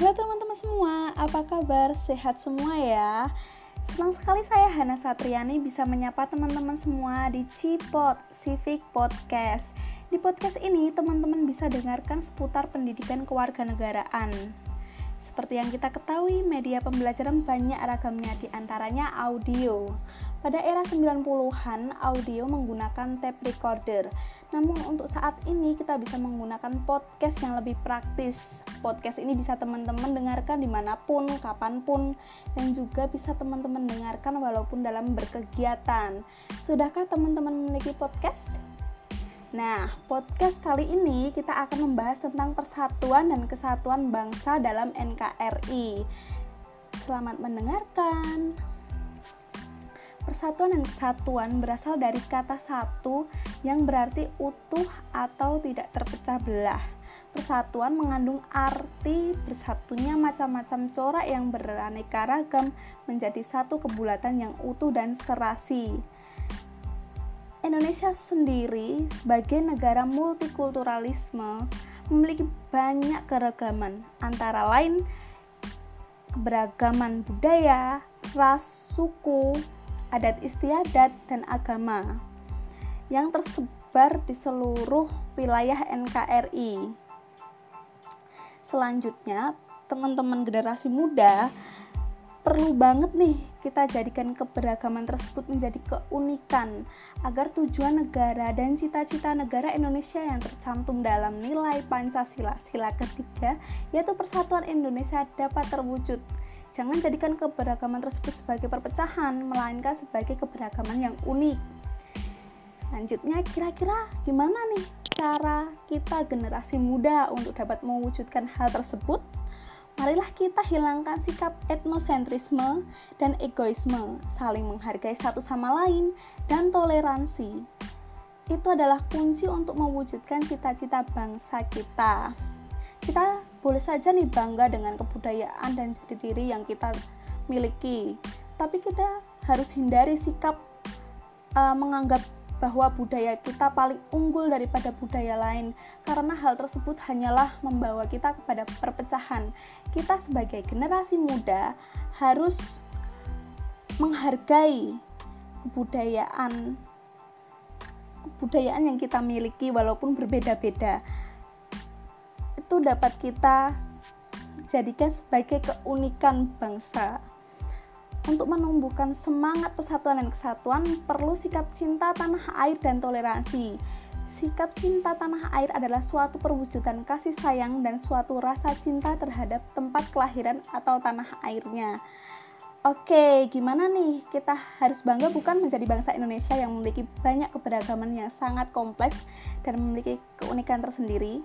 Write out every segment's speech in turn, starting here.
Halo teman-teman semua, apa kabar? Sehat semua ya? Senang sekali saya Hana Satriani bisa menyapa teman-teman semua di Cipot Civic Podcast. Di podcast ini teman-teman bisa dengarkan seputar pendidikan kewarganegaraan. Seperti yang kita ketahui, media pembelajaran banyak ragamnya di antaranya audio. Pada era 90-an, audio menggunakan tape recorder. Namun untuk saat ini kita bisa menggunakan podcast yang lebih praktis. Podcast ini bisa teman-teman dengarkan di mana pun, kapan pun, dan juga bisa teman-teman dengarkan walaupun dalam berkegiatan. Sudahkah teman-teman memiliki podcast? Nah, podcast kali ini kita akan membahas tentang persatuan dan kesatuan bangsa dalam NKRI. Selamat mendengarkan. Persatuan dan kesatuan berasal dari kata satu yang berarti utuh atau tidak terpecah belah. Persatuan mengandung arti bersatunya macam-macam corak yang beraneka ragam menjadi satu kebulatan yang utuh dan serasi. Indonesia sendiri sebagai negara multikulturalisme memiliki banyak keragaman, antara lain keberagaman budaya, ras, suku, adat istiadat, dan agama yang tersebar di seluruh wilayah NKRI. Selanjutnya, teman-teman generasi muda perlu banget nih kita jadikan keberagaman tersebut menjadi keunikan agar tujuan negara dan cita-cita negara Indonesia yang tercantum dalam nilai Pancasila sila ketiga yaitu persatuan Indonesia dapat terwujud Jangan jadikan keberagaman tersebut sebagai perpecahan, melainkan sebagai keberagaman yang unik. Selanjutnya, kira-kira gimana nih cara kita generasi muda untuk dapat mewujudkan hal tersebut? Marilah kita hilangkan sikap etnosentrisme dan egoisme, saling menghargai satu sama lain, dan toleransi. Itu adalah kunci untuk mewujudkan cita-cita bangsa kita. Kita boleh saja nih bangga dengan kebudayaan dan jati diri yang kita miliki. Tapi kita harus hindari sikap uh, menganggap bahwa budaya kita paling unggul daripada budaya lain. Karena hal tersebut hanyalah membawa kita kepada perpecahan. Kita sebagai generasi muda harus menghargai kebudayaan kebudayaan yang kita miliki walaupun berbeda-beda itu dapat kita jadikan sebagai keunikan bangsa. Untuk menumbuhkan semangat persatuan dan kesatuan, perlu sikap cinta tanah air dan toleransi. Sikap cinta tanah air adalah suatu perwujudan kasih sayang dan suatu rasa cinta terhadap tempat kelahiran atau tanah airnya. Oke, gimana nih? Kita harus bangga bukan menjadi bangsa Indonesia yang memiliki banyak keberagaman yang sangat kompleks dan memiliki keunikan tersendiri.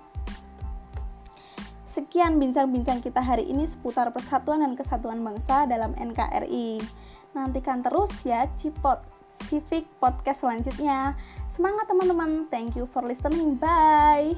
Sekian bincang-bincang kita hari ini seputar persatuan dan kesatuan bangsa dalam NKRI. Nantikan terus ya Cipot Civic Podcast selanjutnya. Semangat teman-teman. Thank you for listening. Bye.